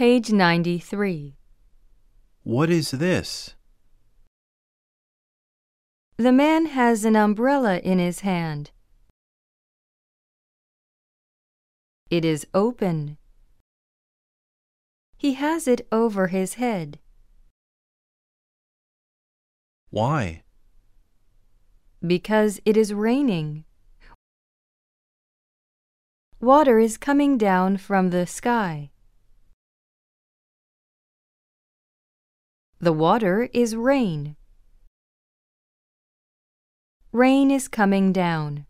Page 93. What is this? The man has an umbrella in his hand. It is open. He has it over his head. Why? Because it is raining. Water is coming down from the sky. The water is rain. Rain is coming down.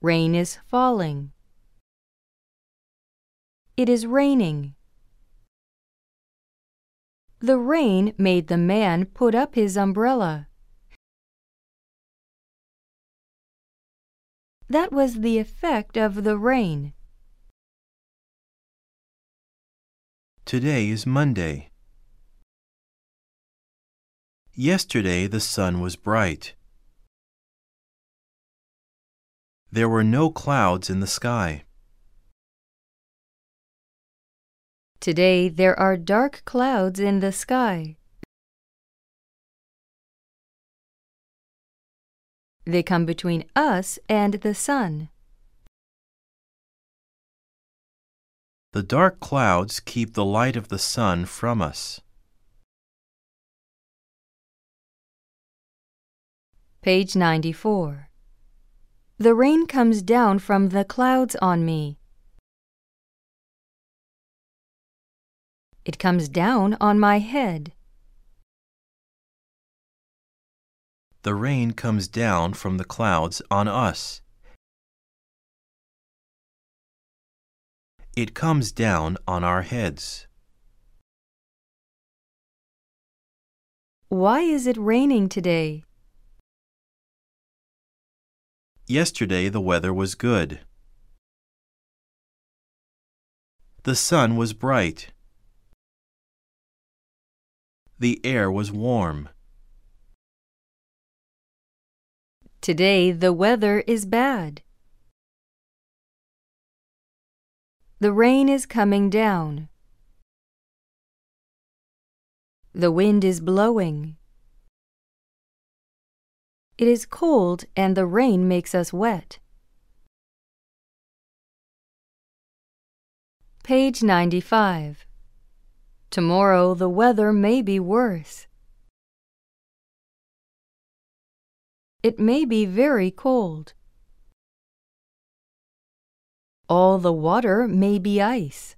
Rain is falling. It is raining. The rain made the man put up his umbrella. That was the effect of the rain. Today is Monday. Yesterday the sun was bright. There were no clouds in the sky. Today there are dark clouds in the sky. They come between us and the sun. The dark clouds keep the light of the sun from us. Page 94. The rain comes down from the clouds on me. It comes down on my head. The rain comes down from the clouds on us. It comes down on our heads. Why is it raining today? Yesterday the weather was good. The sun was bright. The air was warm. Today the weather is bad. The rain is coming down. The wind is blowing. It is cold and the rain makes us wet. Page 95. Tomorrow the weather may be worse. It may be very cold. All the water may be ice.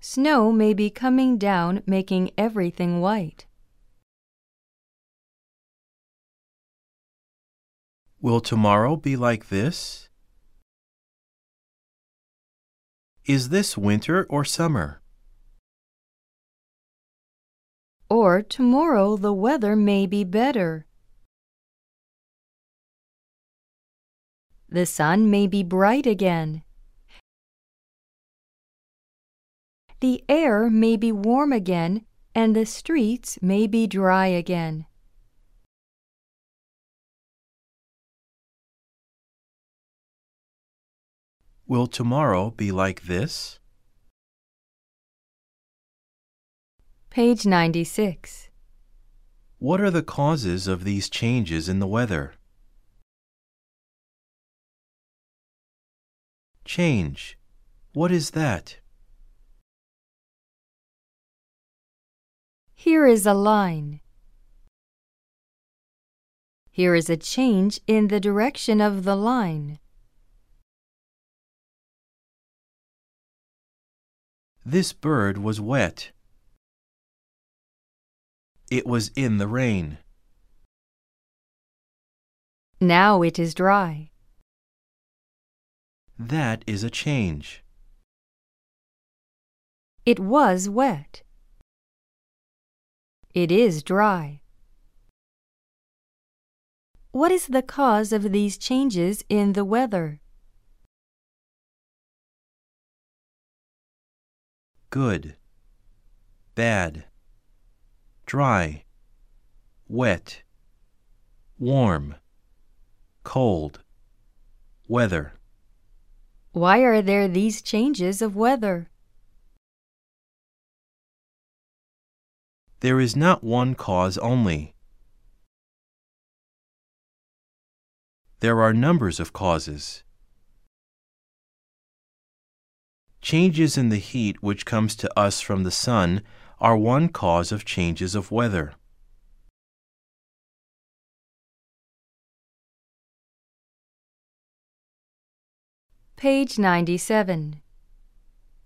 Snow may be coming down, making everything white. Will tomorrow be like this? Is this winter or summer? Or tomorrow the weather may be better. The sun may be bright again. The air may be warm again and the streets may be dry again. Will tomorrow be like this? Page 96. What are the causes of these changes in the weather? Change. What is that? Here is a line. Here is a change in the direction of the line. This bird was wet. It was in the rain. Now it is dry. That is a change. It was wet. It is dry. What is the cause of these changes in the weather? Good. Bad. Dry. Wet. Warm. Cold. Weather. Why are there these changes of weather? There is not one cause only. There are numbers of causes. Changes in the heat which comes to us from the sun are one cause of changes of weather. Page 97.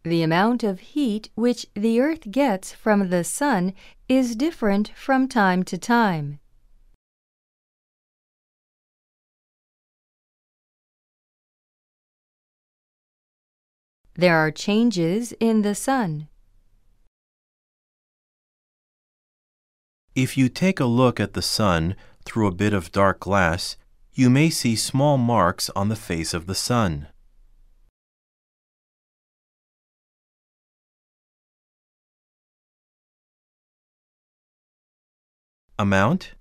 The amount of heat which the earth gets from the sun is different from time to time. There are changes in the sun. If you take a look at the sun through a bit of dark glass, you may see small marks on the face of the sun. Amount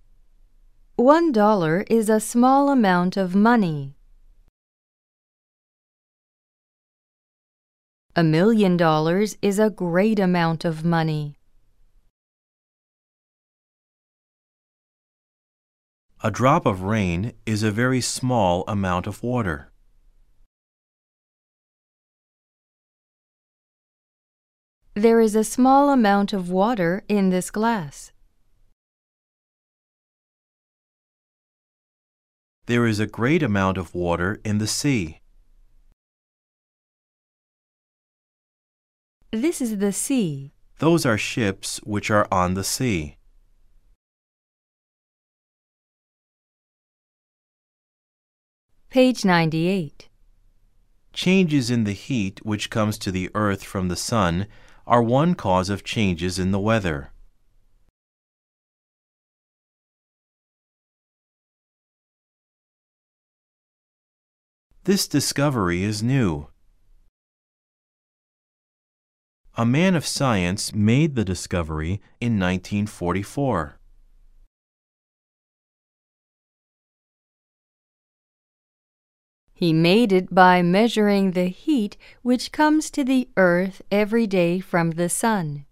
One dollar is a small amount of money. A million dollars is a great amount of money. A drop of rain is a very small amount of water. There is a small amount of water in this glass. There is a great amount of water in the sea. This is the sea. Those are ships which are on the sea. Page 98. Changes in the heat which comes to the earth from the sun are one cause of changes in the weather. This discovery is new. A man of science made the discovery in 1944. He made it by measuring the heat which comes to the earth every day from the sun.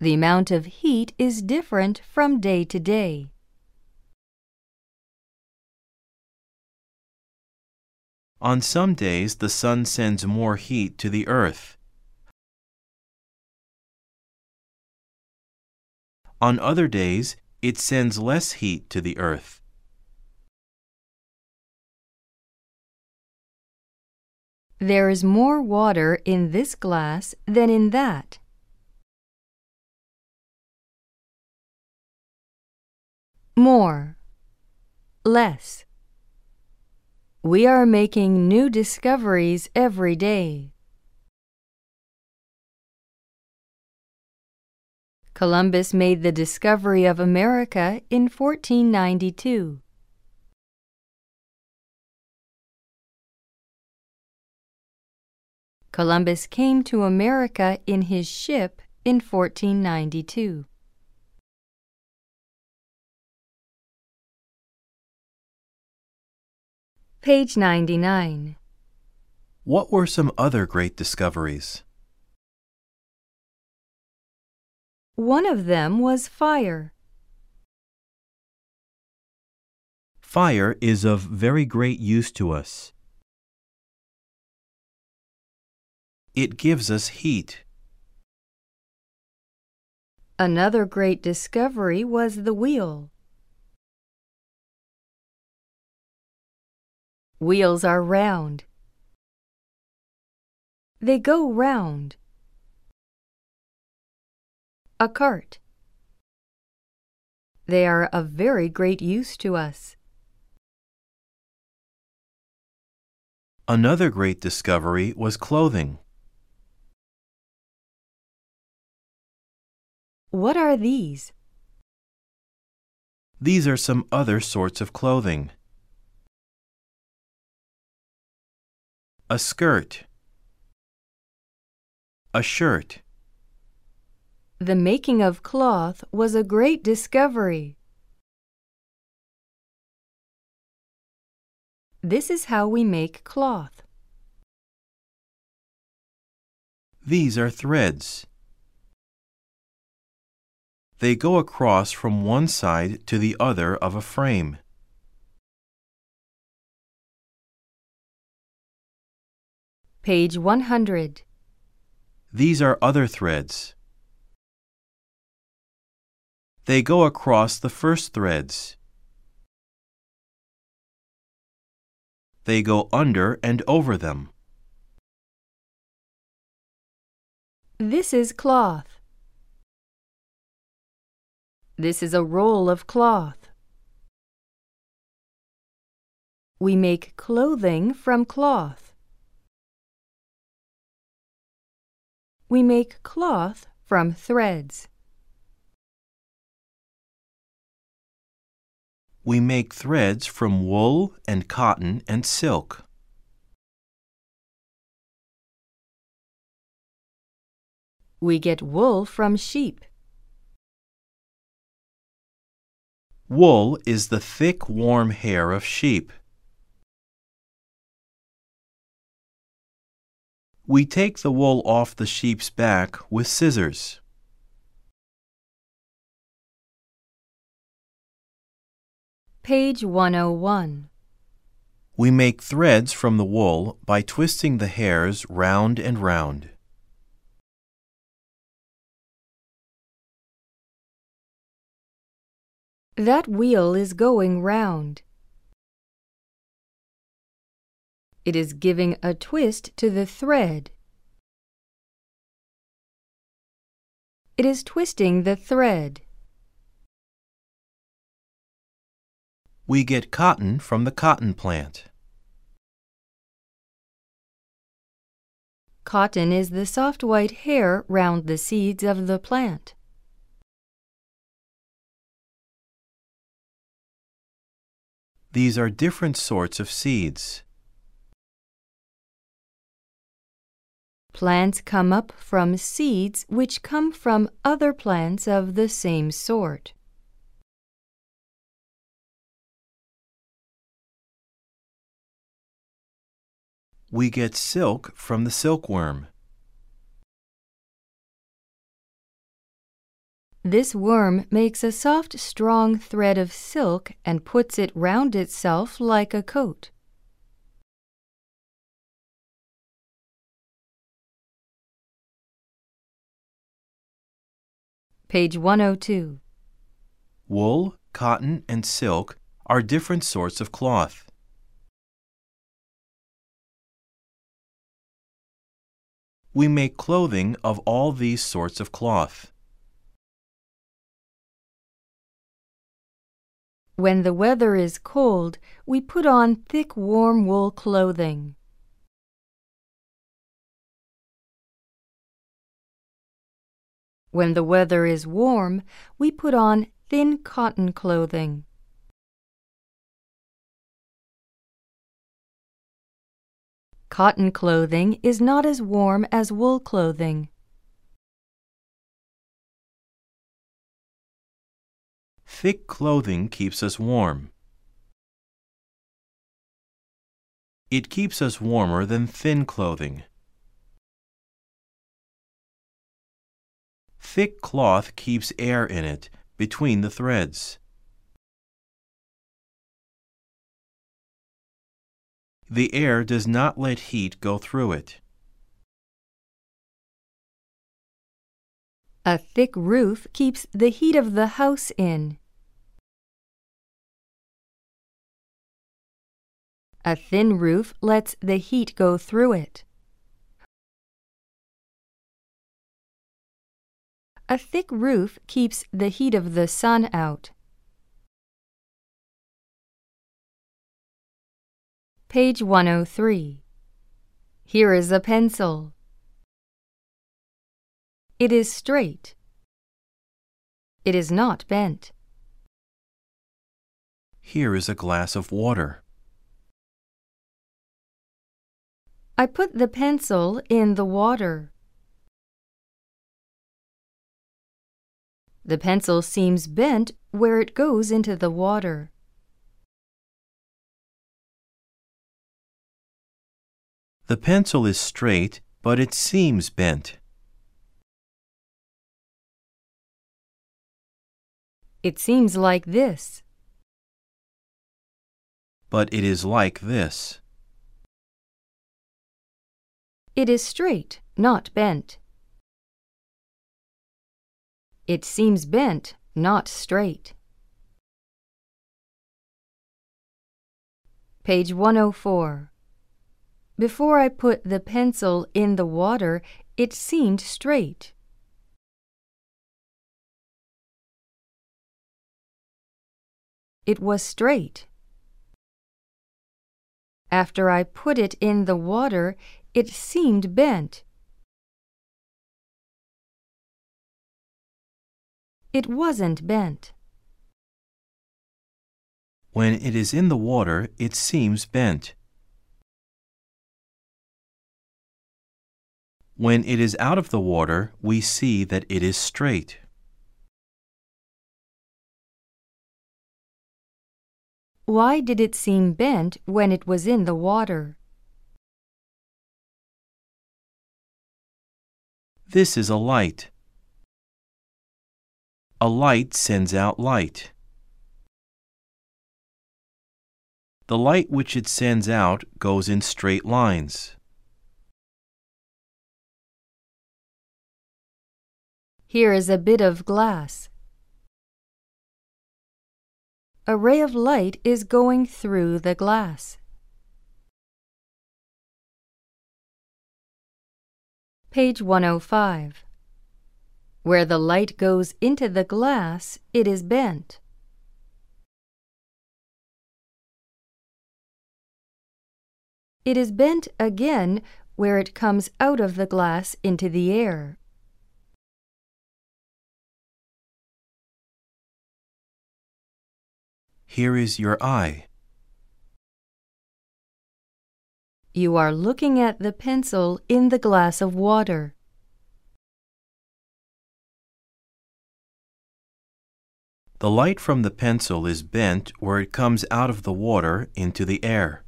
The amount of heat is different from day to day. On some days, the sun sends more heat to the earth. On other days, it sends less heat to the earth. There is more water in this glass than in that. More. Less. We are making new discoveries every day. Columbus made the discovery of America in 1492. Columbus came to America in his ship in 1492. Page 99. What were some other great discoveries? One of them was fire. Fire is of very great use to us. It gives us heat. Another great discovery was the wheel. Wheels are round. They go round. A cart. They are of very great use to us. Another great discovery was clothing. What are these? These are some other sorts of clothing. a skirt, a shirt. The making of cloth was a great discovery. This is how we make cloth. These are threads. They go across from one side to the other of a frame. Page 100. These are other threads. They go across the first threads. They go under and over them. This is cloth. This is a roll of cloth. We make clothing from cloth. We make cloth from threads. We make threads from wool and cotton and silk. We get wool from sheep. Wool is the thick, warm hair of sheep. We take the wool off the sheep's back with scissors. Page 101. We make threads from the wool by twisting the hairs round and round. That wheel is going round. It is giving a twist to the thread. It is twisting the thread. We get cotton from the cotton plant. Cotton is the soft white hair round the seeds of the plant. These are different sorts of seeds. Plants come up from seeds which come from other plants of the same sort. We get silk from the silkworm. This worm makes a soft, strong thread of silk and puts it round itself like a coat. Page 102. Wool, cotton, and silk are different sorts of cloth. We make clothing of all these sorts of cloth. When the weather is cold, we put on thick warm wool clothing. When the weather is warm, we put on thin cotton clothing. Cotton clothing is not as warm as wool clothing. Thick clothing keeps us warm. It keeps us warmer than thin clothing. Thick cloth keeps air in it between the threads. The air does not let heat go through it. A thick roof keeps the heat of the house in. A thin roof lets the heat go through it. A thick roof keeps the heat of the sun out. Page 103. Here is a pencil. It is straight. It is not bent. Here is a glass of water. I put the pencil in the water. The pencil seems bent where it goes into the water. The pencil is straight, but it seems bent. It seems like this. But it is like this. It is straight, not bent. It seems bent, not straight. Page 104. Before I put the pencil in the water, it seemed straight. It was straight. After I put it in the water, it seemed bent. It wasn't bent. When it is in the water, it seems bent. When it is out of the water, we see that it is straight. Why did it seem bent when it was in the water? This is a light. A light sends out light. The light which it sends out goes in straight lines. Here is a bit of glass. A ray of light is going through the glass. Page 105. Where the light goes into the glass, it is bent. It is bent again where it comes out of the glass into the air. Here is your eye. You are looking at the pencil in the glass of water. The light from the pencil is bent where it comes out of the water into the air.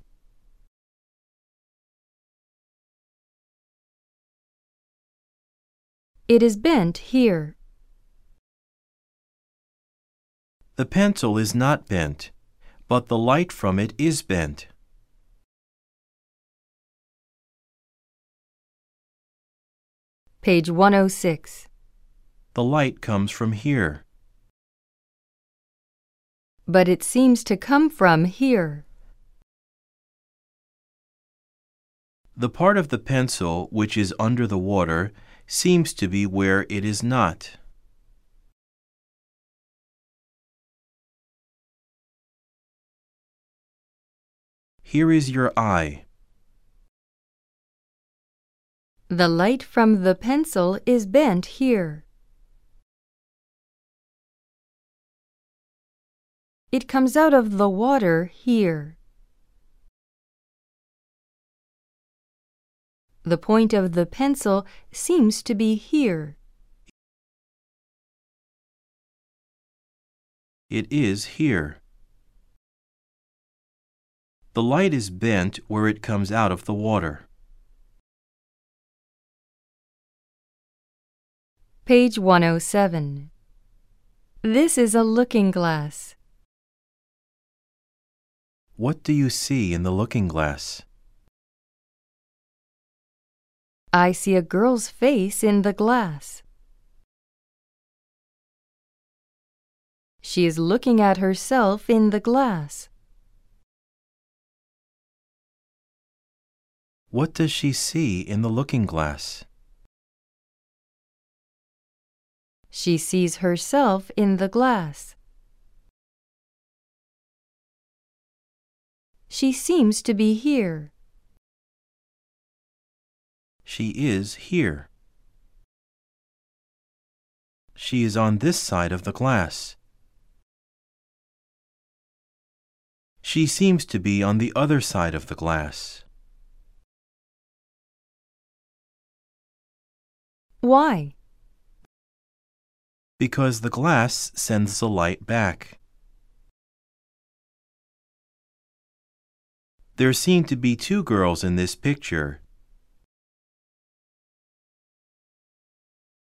It is bent here. The pencil is not bent, but the light from it is bent. Page 106. The light comes from here. But it seems to come from here. The part of the pencil which is under the water seems to be where it is not. Here is your eye. The light from the pencil is bent here. It comes out of the water here. The point of the pencil seems to be here. It is here. The light is bent where it comes out of the water. Page 107. This is a looking glass. What do you see in the looking glass? I see a girl's face in the glass. She is looking at herself in the glass. What does she see in the looking glass? She sees herself in the glass. She seems to be here. She is here. She is on this side of the glass. She seems to be on the other side of the glass. Why? Because the glass sends the light back. There seem to be two girls in this picture.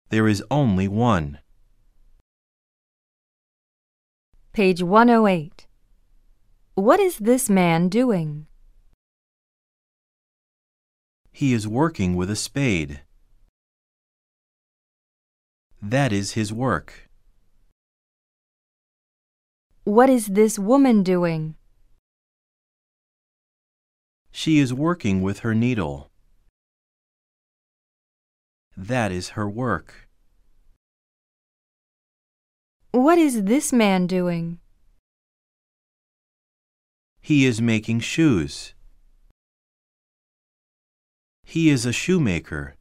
There is only one. Page 108. What is this man doing? He is working with a spade. That is his work. What is this woman doing? She is working with her needle. That is her work. What is this man doing? He is making shoes. He is a shoemaker.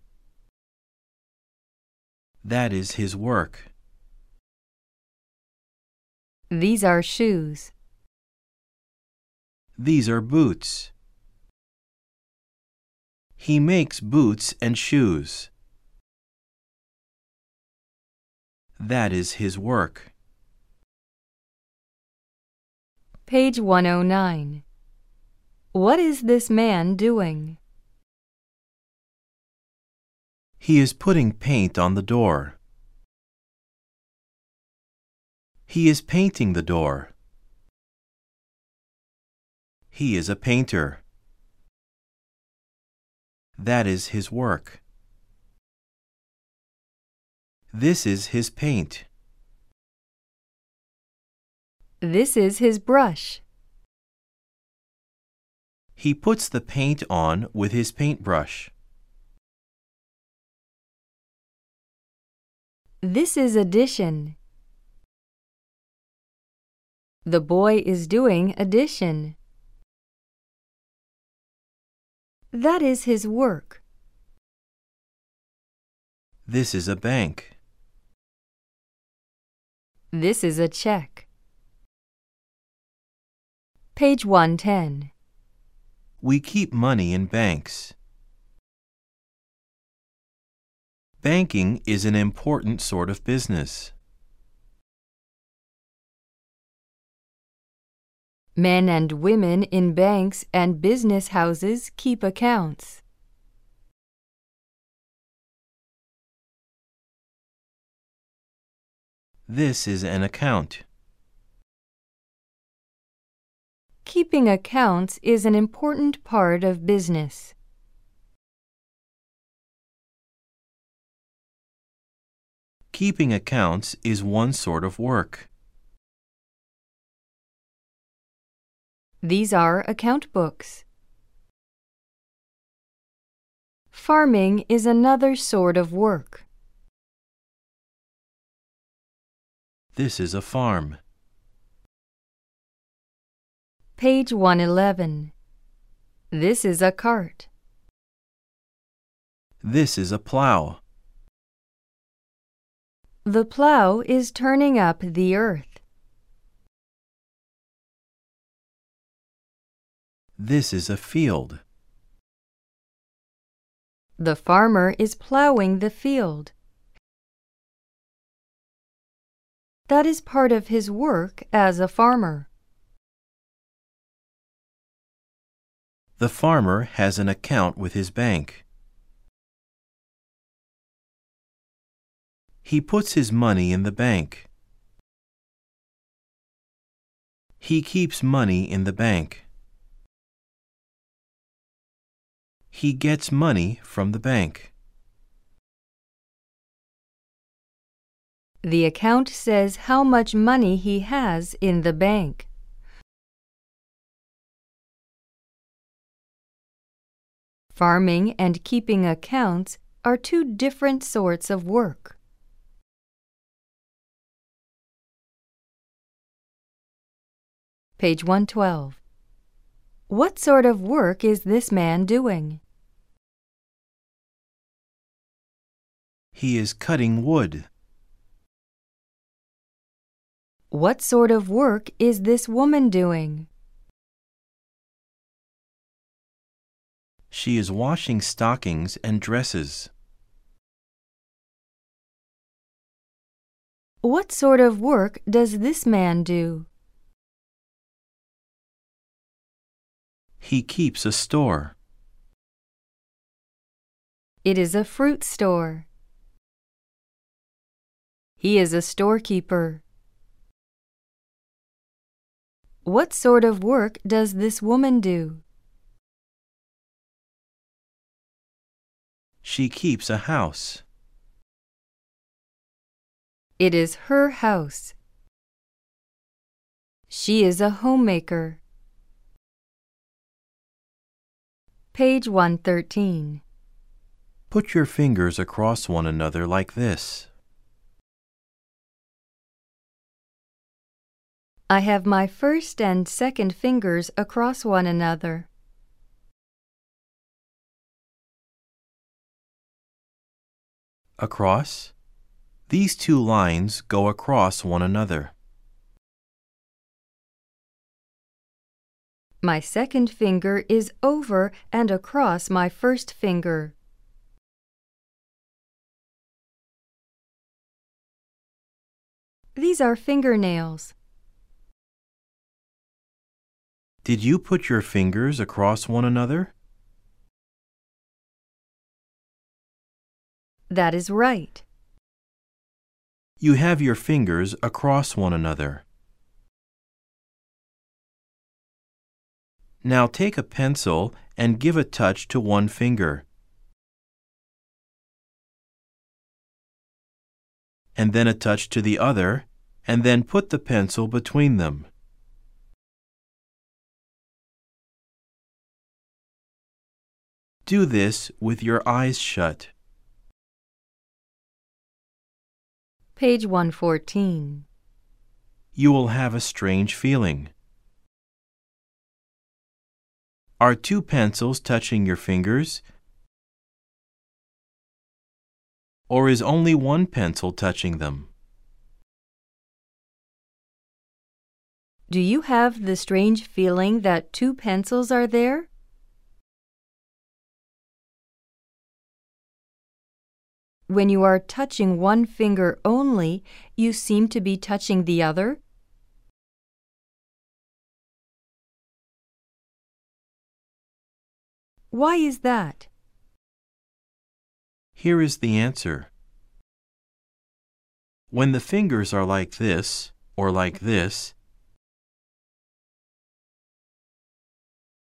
That is his work. These are shoes. These are boots. He makes boots and shoes. That is his work. Page 109. What is this man doing? He is putting paint on the door. He is painting the door. He is a painter. That is his work. This is his paint. This is his brush. He puts the paint on with his paintbrush. This is addition. The boy is doing addition. That is his work. This is a bank. This is a check. Page 110. We keep money in banks. Banking is an important sort of business. Men and women in banks and business houses keep accounts. This is an account. Keeping accounts is an important part of business. Keeping accounts is one sort of work. These are account books. Farming is another sort of work. This is a farm. Page 111. This is a cart. This is a plow. The plow is turning up the earth. This is a field. The farmer is plowing the field. That is part of his work as a farmer. The farmer has an account with his bank. He puts his money in the bank. He keeps money in the bank. He gets money from the bank. The account says how much money he has in the bank. Farming and keeping accounts are two different sorts of work. Page 112. What sort of work is this man doing? He is cutting wood. What sort of work is this woman doing? She is washing stockings and dresses. What sort of work does this man do? He keeps a store. It is a fruit store. He is a storekeeper. What sort of work does this woman do? She keeps a house. It is her house. She is a homemaker. Page 113. Put your fingers across one another like this. I have my first and second fingers across one another. Across? These two lines go across one another. My second finger is over and across my first finger. These are fingernails. Did you put your fingers across one another? That is right. You have your fingers across one another. Now take a pencil and give a touch to one finger. And then a touch to the other, and then put the pencil between them. Do this with your eyes shut. Page 114. You will have a strange feeling. Are two pencils touching your fingers? Or is only one pencil touching them? Do you have the strange feeling that two pencils are there? When you are touching one finger only, you seem to be touching the other? Why is that? Here is the answer. When the fingers are like this or like this,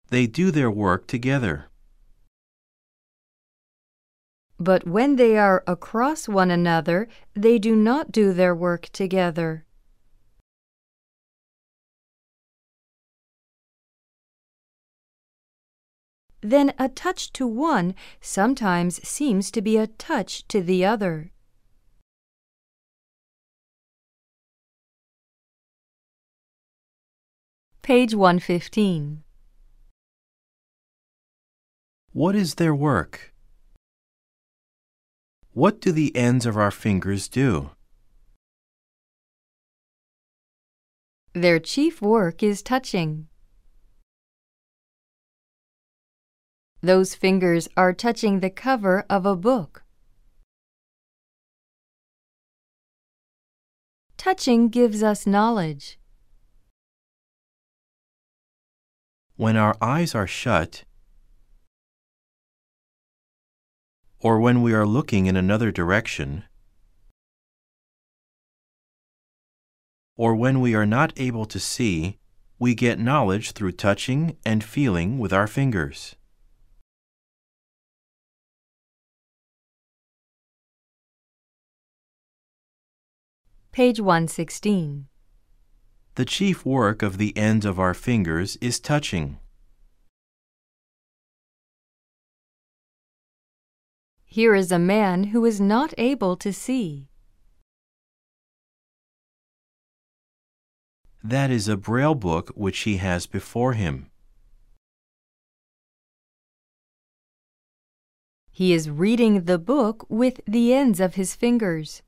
they do their work together. But when they are across one another, they do not do their work together. Then a touch to one sometimes seems to be a touch to the other. Page 115. What is their work? What do the ends of our fingers do? Their chief work is touching. Those fingers are touching the cover of a book. Touching gives us knowledge. When our eyes are shut, or when we are looking in another direction, or when we are not able to see, we get knowledge through touching and feeling with our fingers. Page 116. The chief work of the ends of our fingers is touching. Here is a man who is not able to see. That is a braille book which he has before him. He is reading the book with the ends of his fingers.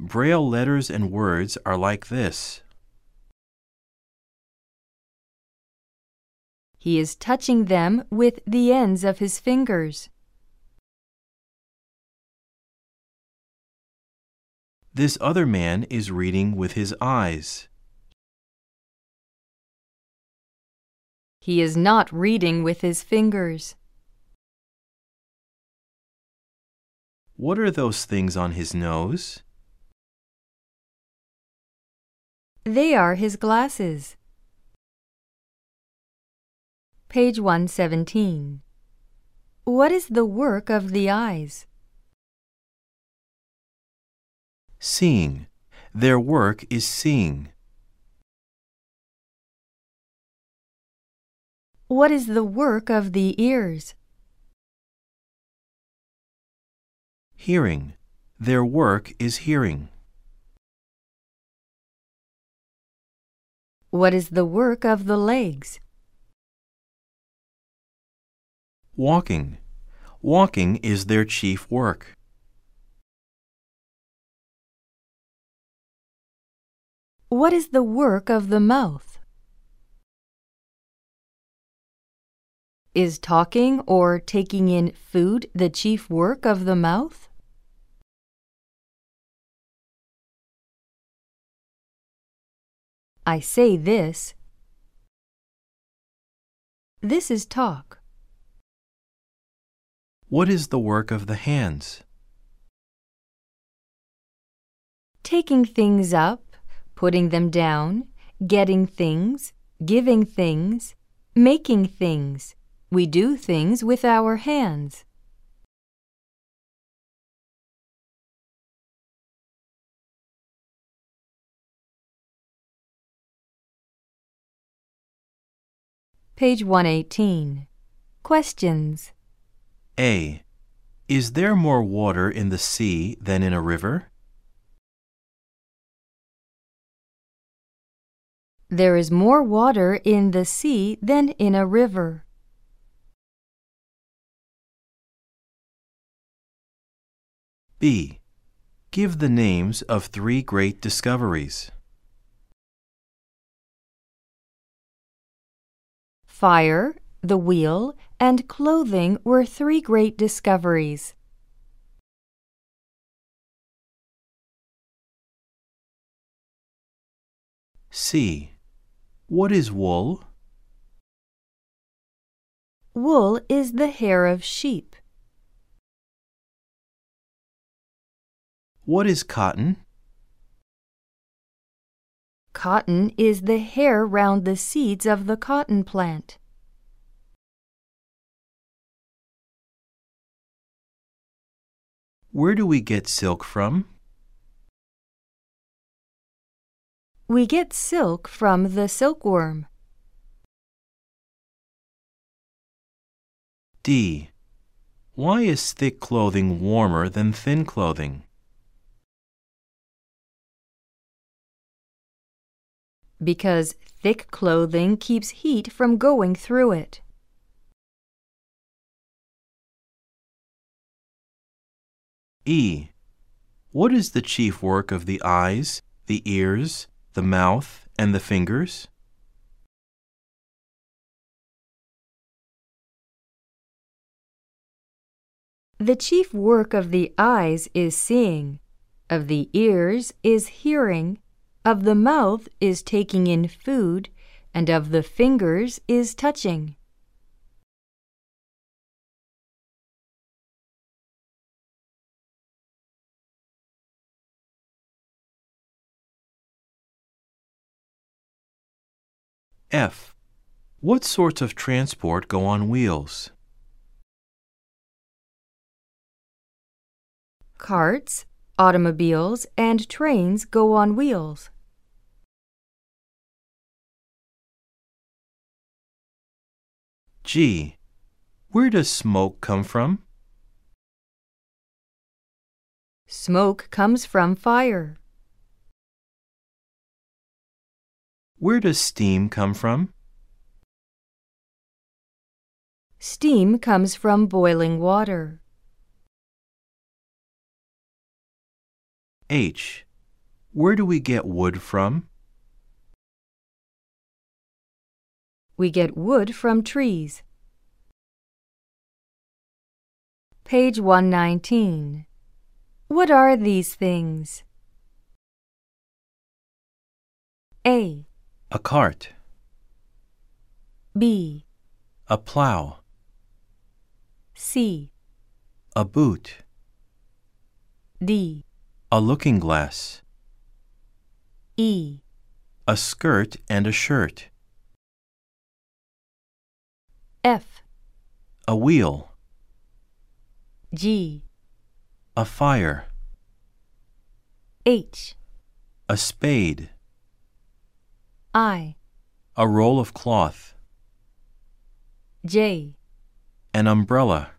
Braille letters and words are like this. He is touching them with the ends of his fingers. This other man is reading with his eyes. He is not reading with his fingers. What are those things on his nose? They are his glasses. Page 117. What is the work of the eyes? Seeing. Their work is seeing. What is the work of the ears? Hearing. Their work is hearing. What is the work of the legs? Walking. Walking is their chief work. What is the work of the mouth? Is talking or taking in food the chief work of the mouth? I say this. This is talk. What is the work of the hands? Taking things up, putting them down, getting things, giving things, making things. We do things with our hands. Page 118. Questions. A. Is there more water in the sea than in a river? There is more water in the sea than in a river. B. Give the names of three great discoveries. Fire, the wheel, and clothing were three great discoveries. C. What is wool? Wool is the hair of sheep. What is cotton? Cotton is the hair round the seeds of the cotton plant. Where do we get silk from? We get silk from the silkworm. D. Why is thick clothing warmer than thin clothing? Because thick clothing keeps heat from going through it. E. What is the chief work of the eyes, the ears, the mouth, and the fingers? The chief work of the eyes is seeing, of the ears is hearing, of the mouth is taking in food, and of the fingers is touching. F. What sorts of transport go on wheels? Carts, automobiles, and trains go on wheels. G. Where does smoke come from? Smoke comes from fire. Where does steam come from? Steam comes from boiling water. H. Where do we get wood from? We get wood from trees. Page 119. What are these things? A. A cart, B. a plow, C. a boot, D, a looking glass, E, a skirt and a shirt, F, a wheel, G, a fire, H, a spade, I, a roll of cloth, J, an umbrella.